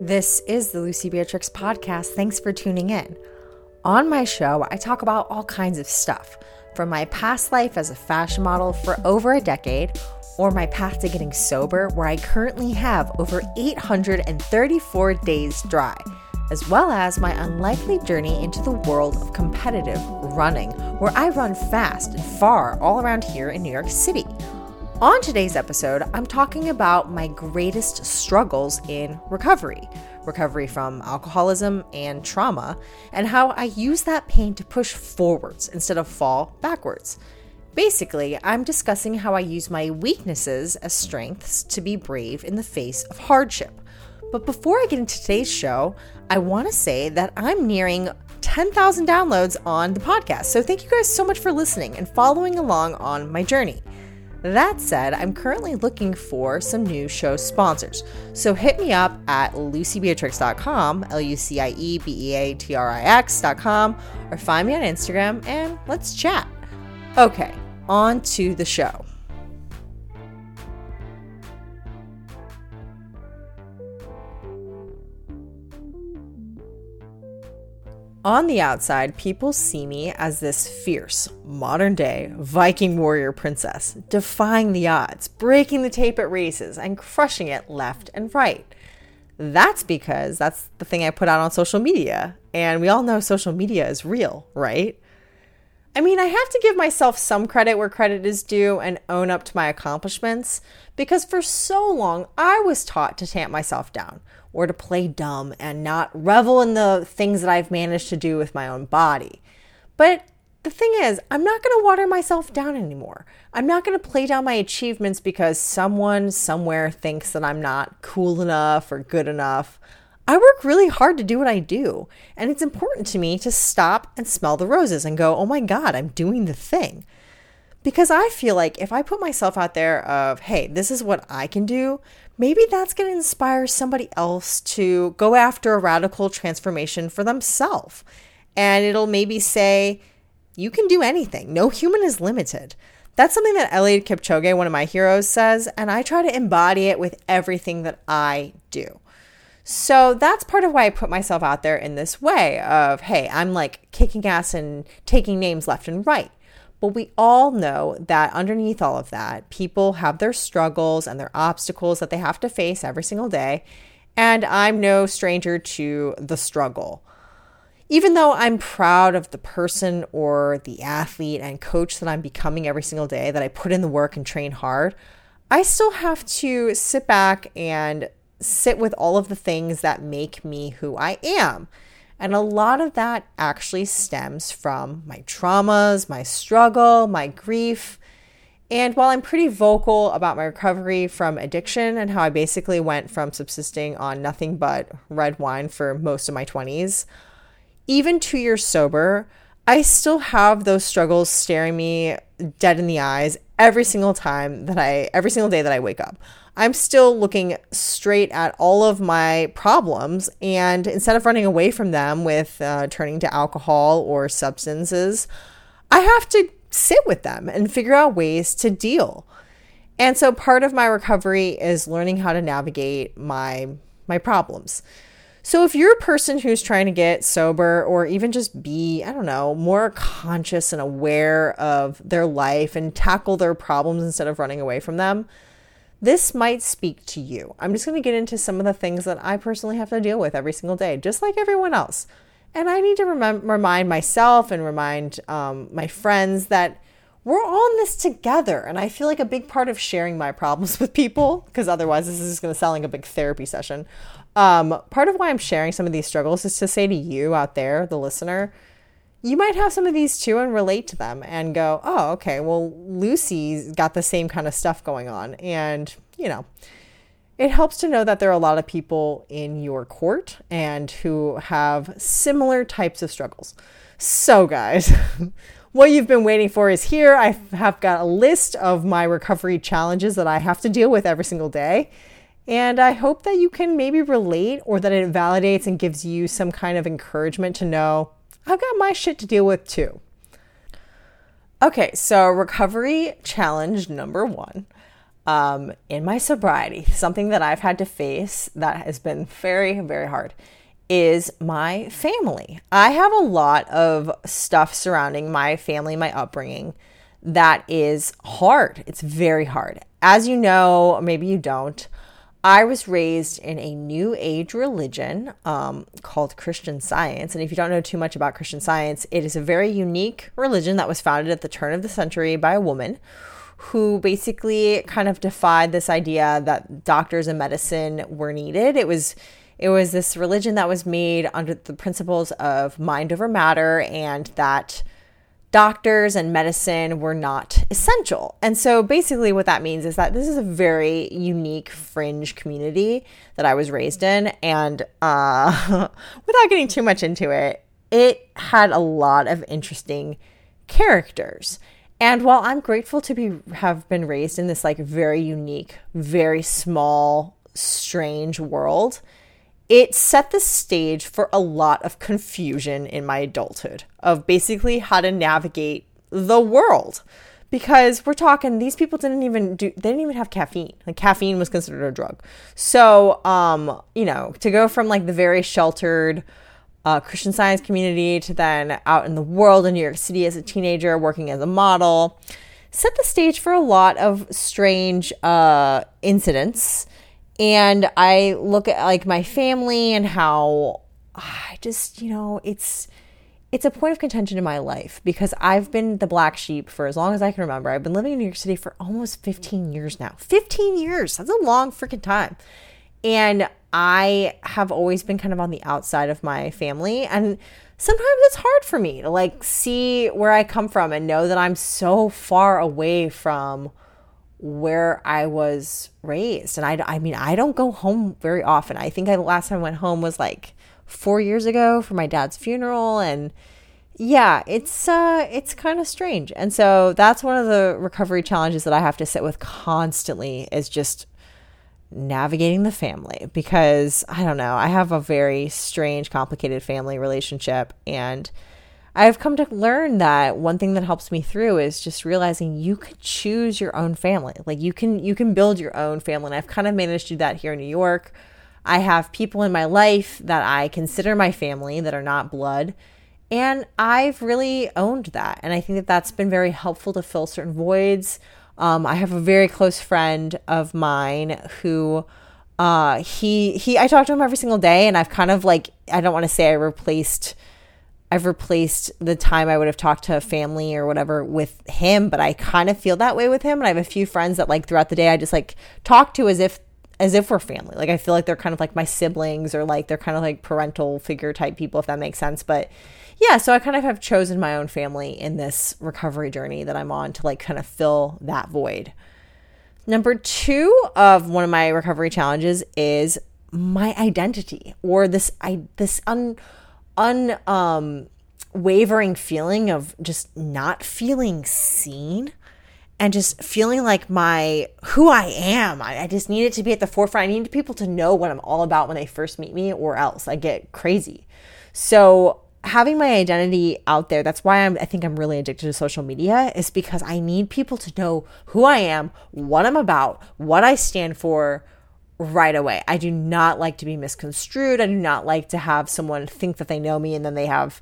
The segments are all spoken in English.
This is the Lucie Beatrix podcast. Thanks for tuning in. On my show, I talk about all kinds of stuff from my past life as a fashion model for over a decade, or my path to getting sober, where I currently have over 834 days dry, as well as my unlikely journey into the world of competitive running, where I run fast and far all around here in New York City. On today's episode, I'm talking about my greatest struggles in recovery recovery from alcoholism and trauma, and how I use that pain to push forwards instead of fall backwards. Basically, I'm discussing how I use my weaknesses as strengths to be brave in the face of hardship. But before I get into today's show, I want to say that I'm nearing 10,000 downloads on the podcast. So thank you guys so much for listening and following along on my journey. That said, I'm currently looking for some new show sponsors. So hit me up at luciebeatrix.com, L U C I E B E A T R I X.com, or find me on Instagram and let's chat. Okay, on to the show. On the outside, people see me as this fierce, modern day Viking warrior princess, defying the odds, breaking the tape at races, and crushing it left and right. That's because that's the thing I put out on social media. And we all know social media is real, right? I mean, I have to give myself some credit where credit is due and own up to my accomplishments because for so long I was taught to tamp myself down or to play dumb and not revel in the things that I've managed to do with my own body. But the thing is, I'm not going to water myself down anymore. I'm not going to play down my achievements because someone somewhere thinks that I'm not cool enough or good enough. I work really hard to do what I do, and it's important to me to stop and smell the roses and go, oh my God, I'm doing the thing. Because I feel like if I put myself out there of, hey, this is what I can do, maybe that's going to inspire somebody else to go after a radical transformation for themselves. And it'll maybe say, you can do anything. No human is limited. That's something that Eliud Kipchoge, one of my heroes, says, and I try to embody it with everything that I do. So that's part of why I put myself out there in this way of, hey, I'm like kicking ass and taking names left and right. But we all know that underneath all of that, people have their struggles and their obstacles that they have to face every single day. And I'm no stranger to the struggle. Even though I'm proud of the person or the athlete and coach that I'm becoming every single day, that I put in the work and train hard, I still have to sit back and sit with all of the things that make me who I am. And a lot of that actually stems from my traumas, my struggle, my grief. And while I'm pretty vocal about my recovery from addiction and how I basically went from subsisting on nothing but red wine for most of my 20s, even two years sober, I still have those struggles staring me dead in the eyes every single time that I, every single day that I wake up. I'm still looking straight at all of my problems. And instead of running away from them with uh, turning to alcohol or substances, I have to sit with them and figure out ways to deal. And so part of my recovery is learning how to navigate my my problems. So if you're a person who's trying to get sober or even just be, I don't know, more conscious and aware of their life and tackle their problems instead of running away from them, this might speak to you. I'm just going to get into some of the things that I personally have to deal with every single day, just like everyone else. And I need to rem- remind myself and remind um, my friends that we're all in this together. And I feel like a big part of sharing my problems with people, because otherwise this is just going to sound like a big therapy session. Um, part of why I'm sharing some of these struggles is to say to you out there, the listener, you might have some of these too and relate to them and go, oh, okay, well, Lucie's got the same kind of stuff going on. And, you know, it helps to know that there are a lot of people in your court and who have similar types of struggles. So, guys, what you've been waiting for is here. I have got a list of my recovery challenges that I have to deal with every single day. And I hope that you can maybe relate or that it validates and gives you some kind of encouragement to know I've got my shit to deal with too. Okay, so recovery challenge number one. um, in my sobriety, something that I've had to face that has been very, very hard is my family. I have a lot of stuff surrounding my family, my upbringing that is hard. It's very hard. As you know, maybe you don't, I was raised in a new age religion um, called Christian Science. And if you don't know too much about Christian Science, it is a very unique religion that was founded at the turn of the century by a woman who basically kind of defied this idea that doctors and medicine were needed. It was it was this religion that was made under the principles of mind over matter and that doctors and medicine were not essential. And so basically, what that means is that this is a very unique fringe community that I was raised in. And uh, without getting too much into it, it had a lot of interesting characters. And while I'm grateful to be have been raised in this like very unique, very small, strange world, it set the stage for a lot of confusion in my adulthood of basically how to navigate the world. Because we're talking these people didn't even do they didn't even have caffeine. Like caffeine was considered a drug. So um you know to go from like the very sheltered uh, christian science community to then out in the world in new york city as a teenager working as a model set the stage for a lot of strange uh incidents and I look at like my family and how I just, you know, it's it's a point of contention in my life because I've been the black sheep for as long as I can remember. I've been living in New York City for almost 15 years now. 15 years. That's a long freaking time. And I have always been kind of on the outside of my family and sometimes it's hard for me to like see where I come from and know that I'm so far away from where I was raised. And I, I mean, I don't go home very often. I think I, the last time I went home was like four years ago for my dad's funeral. And yeah, it's, uh, it's kind of strange. And so that's one of the recovery challenges that I have to sit with constantly is just navigating the family because I don't know, I have a very strange, complicated family relationship. And, I've come to learn that one thing that helps me through is just realizing you could choose your own family. Like you can you can build your own family. And I've kind of managed to do that here in New York. I have people in my life that I consider my family that are not blood. And I've really owned that. And I think that that's been very helpful to fill certain voids. Um, I have a very close friend of mine who uh, he he I talk to him every single day and I've kind of like I don't want to say I replaced I've replaced the time I would have talked to a family or whatever with him, but I kind of feel that way with him. And I have a few friends that like throughout the day I just like talk to as if as if we're family. Like I feel like they're kind of like my siblings or like they're kind of like parental figure type people if that makes sense. But yeah, so I kind of have chosen my own family in this recovery journey that I'm on to like kind of fill that void. Number 2 of one of my recovery challenges is my identity or this I this un unwavering um, feeling of just not feeling seen and just feeling like my who I am. I, I just need it to be at the forefront. I need people to know what I'm all about when they first meet me, or else I get crazy. So having my identity out there, that's why I'm I think I'm really addicted to social media, is because I need people to know who I am, what I'm about, what I stand for, right away. I do not like to be misconstrued. I do not like to have someone think that they know me and then they have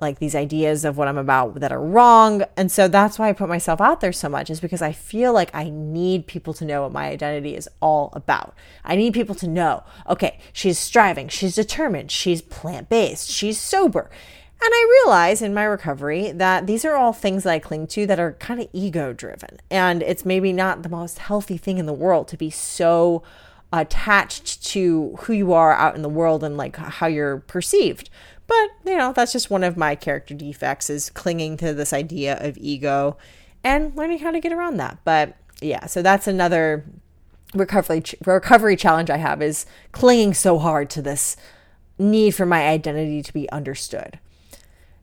like these ideas of what I'm about that are wrong. And so that's why I put myself out there so much is because I feel like I need people to know what my identity is all about. I need people to know, okay, she's striving, she's determined, she's plant-based, she's sober. And I realize in my recovery that these are all things that I cling to that are kind of ego driven. And it's maybe not the most healthy thing in the world to be so attached to who you are out in the world and like how you're perceived. But, you know, that's just one of my character defects is clinging to this idea of ego and learning how to get around that. But yeah, so that's another recovery recovery challenge I have is clinging so hard to this need for my identity to be understood.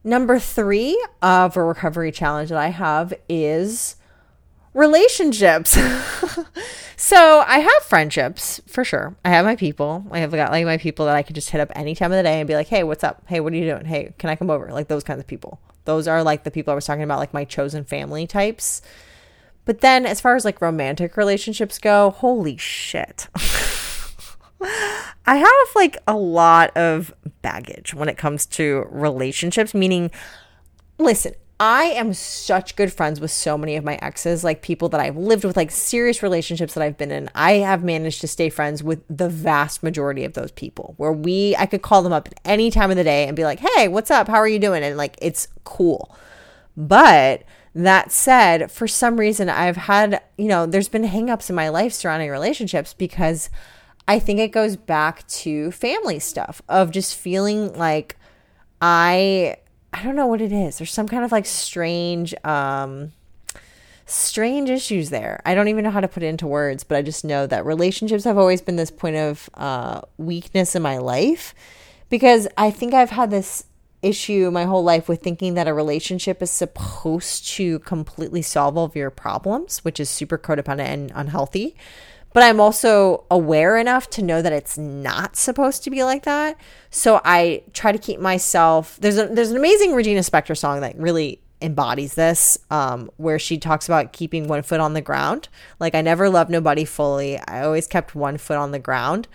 Number 3 of a recovery challenge that I have is relationships. so I have friendships for sure. I have my people. I have got like my people that I can just hit up any time of the day and be like, hey, what's up? Hey, what are you doing? Hey, can I come over? Like those kinds of people. Those are like the people I was talking about, like my chosen family types. But then as far as like romantic relationships go, holy shit. I have like a lot of baggage when it comes to relationships, meaning, listen, I am such good friends with so many of my exes, like people that I've lived with, like serious relationships that I've been in. I have managed to stay friends with the vast majority of those people where we, I could call them up at any time of the day and be like, hey, what's up? How are you doing? And like, it's cool. But that said, for some reason, I've had, you know, there's been hangups in my life surrounding relationships because I think it goes back to family stuff of just feeling like I I don't know what it is. There's some kind of like strange um strange issues there. I don't even know how to put it into words, but I just know that relationships have always been this point of uh weakness in my life because I think I've had this issue my whole life with thinking that a relationship is supposed to completely solve all of your problems, which is super codependent and unhealthy but I'm also aware enough to know that it's not supposed to be like that. So I try to keep myself. There's a there's an amazing Regina Spektor song that really embodies this, um, where she talks about keeping one foot on the ground. Like I never loved nobody fully. I always kept one foot on the ground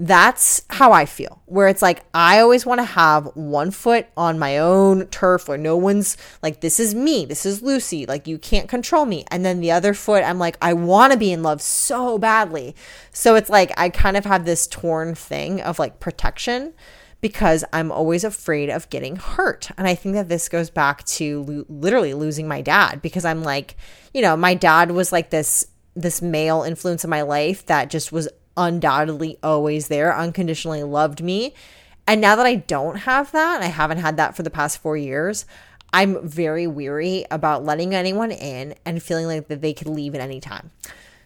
that's how I feel. Where it's like I always want to have one foot on my own turf where no one's like this is me, this is Lucie, like you can't control me. And then the other foot I'm like I want to be in love so badly. So it's like I kind of have this torn thing of like protection because I'm always afraid of getting hurt. And I think that this goes back to lo- literally losing my dad because I'm like, you know, my dad was like this this male influence in my life that just was undoubtedly always there, unconditionally loved me. And now that I don't have that, I haven't had that for the past four years, I'm very weary about letting anyone in and feeling like that they could leave at any time.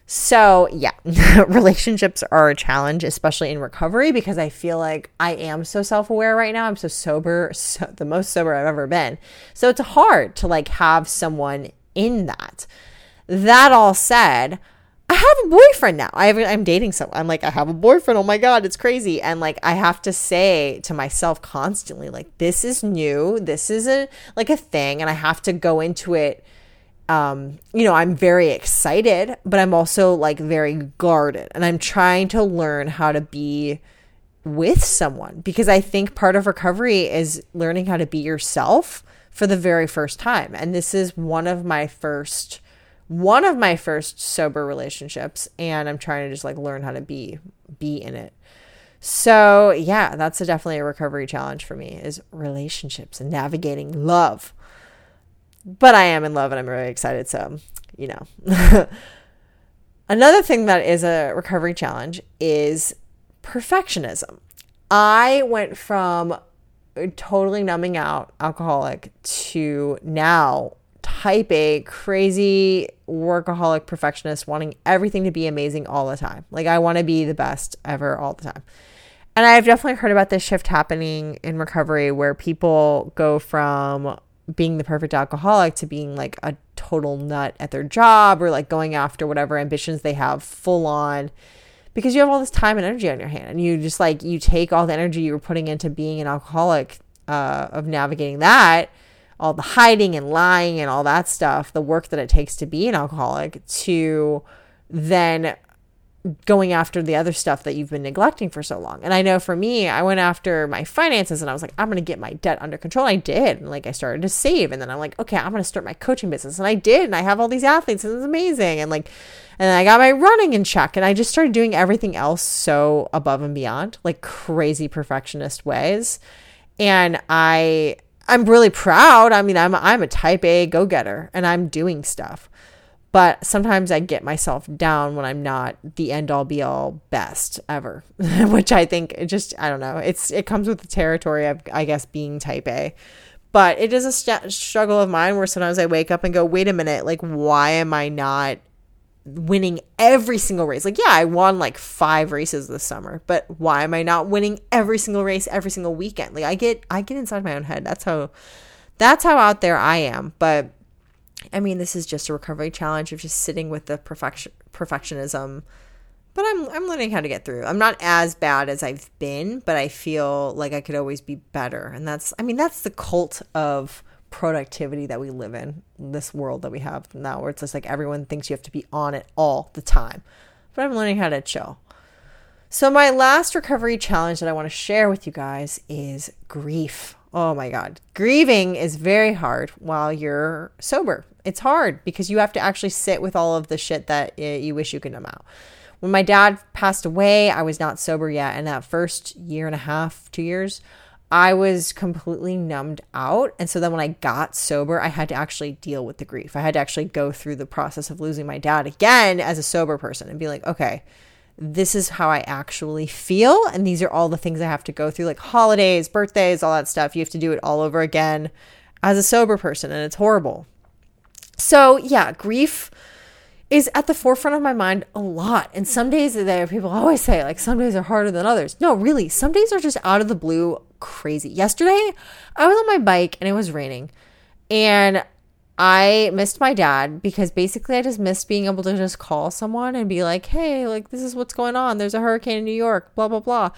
So, yeah, relationships are a challenge, especially in recovery, because I feel like I am so self aware right now. I'm so sober, so, the most sober I've ever been. So, it's hard to like have someone in that. That all said, I have a boyfriend now. I have, I'm dating someone. I'm like, I have a boyfriend. Oh my God, it's crazy. And like, I have to say to myself constantly, like, this is new. This is a, like a thing. And I have to go into it. Um, you know, I'm very excited, but I'm also like very guarded and I'm trying to learn how to be with someone because I think part of recovery is learning how to be yourself for the very first time. And this is one of my first one of my first sober relationships and I'm trying to just like learn how to be be in it. So, yeah, that's a, definitely a recovery challenge for me is relationships and navigating love. But I am in love and I'm really excited, so, you know. Another thing that is a recovery challenge is perfectionism. I went from totally numbing out alcoholic to now type A, crazy workaholic perfectionist, wanting everything to be amazing all the time. Like, I want to be the best ever all the time. And I've definitely heard about this shift happening in recovery where people go from being the perfect alcoholic to being like a total nut at their job or like going after whatever ambitions they have full on because you have all this time and energy on your hand and you just like you take all the energy you were putting into being an alcoholic uh, of navigating that all the hiding and lying and all that stuff, the work that it takes to be an alcoholic, to then going after the other stuff that you've been neglecting for so long. And I know for me, I went after my finances and I was like, I'm going to get my debt under control. I did. And like I started to save and then I'm like, okay, I'm going to start my coaching business. And I did. And I have all these athletes and it's amazing. And like and I got my running in check and I just started doing everything else so above and beyond, like crazy perfectionist ways. And I I'm really proud. I mean, I'm I'm a type A go-getter and I'm doing stuff. But sometimes I get myself down when I'm not the end all be all best ever, which I think just I don't know. It's it comes with the territory of I guess being type A. But it is a st- struggle of mine where sometimes I wake up and go, "Wait a minute, like why am I not winning every single race. Like, yeah, I won like five races this summer, but why am I not winning every single race every single weekend? Like I get I get inside my own head. That's how that's how out there I am. But I mean, this is just a recovery challenge of just sitting with the perfection perfectionism. But I'm I'm learning how to get through. I'm not as bad as I've been, but I feel like I could always be better. And that's I mean, that's the cult of productivity that we live in, this world that we have now, where it's just like everyone thinks you have to be on it all the time. But I'm learning how to chill. So, my last recovery challenge that I want to share with you guys is grief. Oh my God. Grieving is very hard while you're sober. It's hard because you have to actually sit with all of the shit that you wish you could numb out. When my dad passed away, I was not sober yet. And that first year and a half, two years, I was completely numbed out. And so then when I got sober, I had to actually deal with the grief. I had to actually go through the process of losing my dad again as a sober person and be like, okay, this is how I actually feel. And these are all the things I have to go through, like holidays, birthdays, all that stuff. You have to do it all over again as a sober person, and it's horrible. So, yeah, grief is at the forefront of my mind a lot. And some days there, people always say, like, some days are harder than others. No, really, some days are just out of the blue crazy. Yesterday, I was on my bike and it was raining. And I missed my dad because basically I just missed being able to just call someone and be like, hey, like, this is what's going on. There's a hurricane in New York, blah, blah, blah.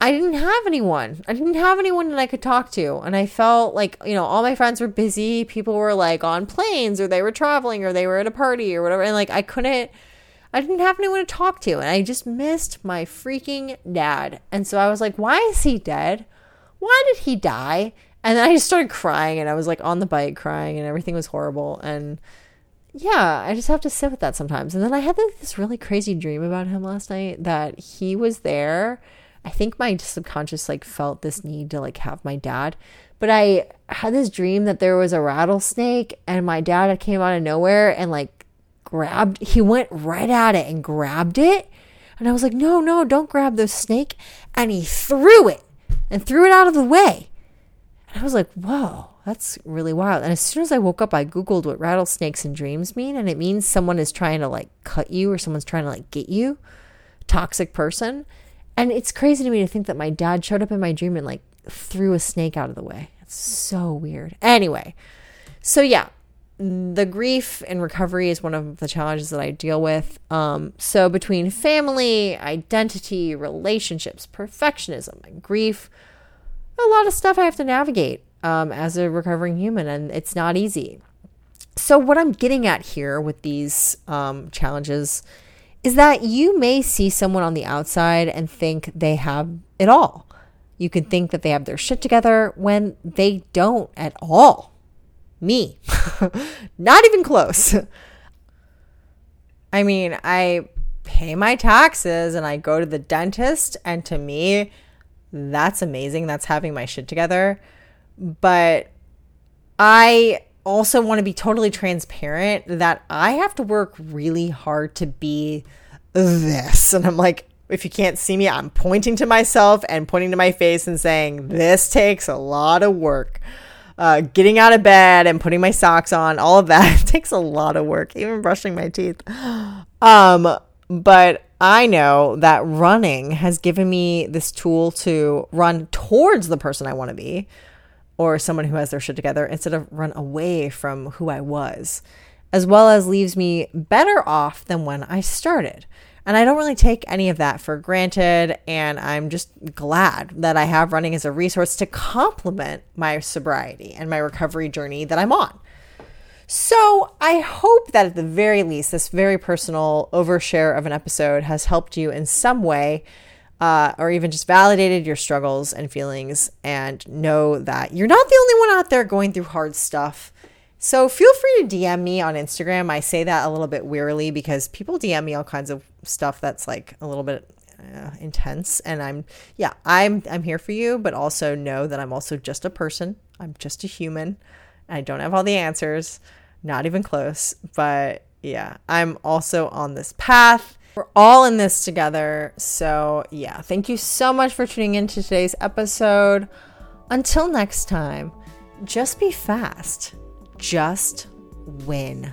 I didn't have anyone. I didn't have anyone that I could talk to. And I felt like, you know, all my friends were busy. People were like on planes or they were traveling or they were at a party or whatever. And like, I couldn't, I didn't have anyone to talk to. And I just missed my freaking dad. And so I was like, why is he dead? Why did he die? And then I just started crying and I was like on the bike crying and everything was horrible. And yeah, I just have to sit with that sometimes. And then I had this really crazy dream about him last night that he was there. I think my subconscious like felt this need to like have my dad. But I had this dream that there was a rattlesnake and my dad came out of nowhere and like grabbed he went right at it and grabbed it. And I was like, "No, no, don't grab the snake." And he threw it and threw it out of the way. And I was like, whoa, that's really wild. And as soon as I woke up, I Googled what rattlesnakes and dreams mean. And it means someone is trying to like cut you or someone's trying to like get you, toxic person. And it's crazy to me to think that my dad showed up in my dream and like threw a snake out of the way. It's so weird. Anyway, so yeah, the grief and recovery is one of the challenges that I deal with. Um, so between family, identity, relationships, perfectionism, and grief, a lot of stuff I have to navigate um, as a recovering human, and it's not easy. So, what I'm getting at here with these um, challenges is that you may see someone on the outside and think they have it all. You can think that they have their shit together when they don't at all. Me, not even close. I mean, I pay my taxes and I go to the dentist, and to me, that's amazing. That's having my shit together. But I also want to be totally transparent that I have to work really hard to be this. And I'm like, if you can't see me, I'm pointing to myself and pointing to my face and saying, this takes a lot of work. Uh, getting out of bed and putting my socks on, all of that takes a lot of work, even brushing my teeth. Um, but I know that running has given me this tool to run towards the person I want to be or someone who has their shit together instead of run away from who I was, as well as leaves me better off than when I started. And I don't really take any of that for granted. And I'm just glad that I have running as a resource to complement my sobriety and my recovery journey that I'm on. So I hope that at the very least, this very personal overshare of an episode has helped you in some way. Uh, or even just validated your struggles and feelings, and know that you're not the only one out there going through hard stuff. So feel free to DM me on Instagram. I say that a little bit wearily because people DM me all kinds of stuff that's like a little bit uh, intense, and I'm yeah, I'm I'm here for you, but also know that I'm also just a person. I'm just a human. I don't have all the answers. Not even close. But yeah, I'm also on this path. We're all in this together. So yeah, thank you so much for tuning in to today's episode. Until next time, just be fast. Just win.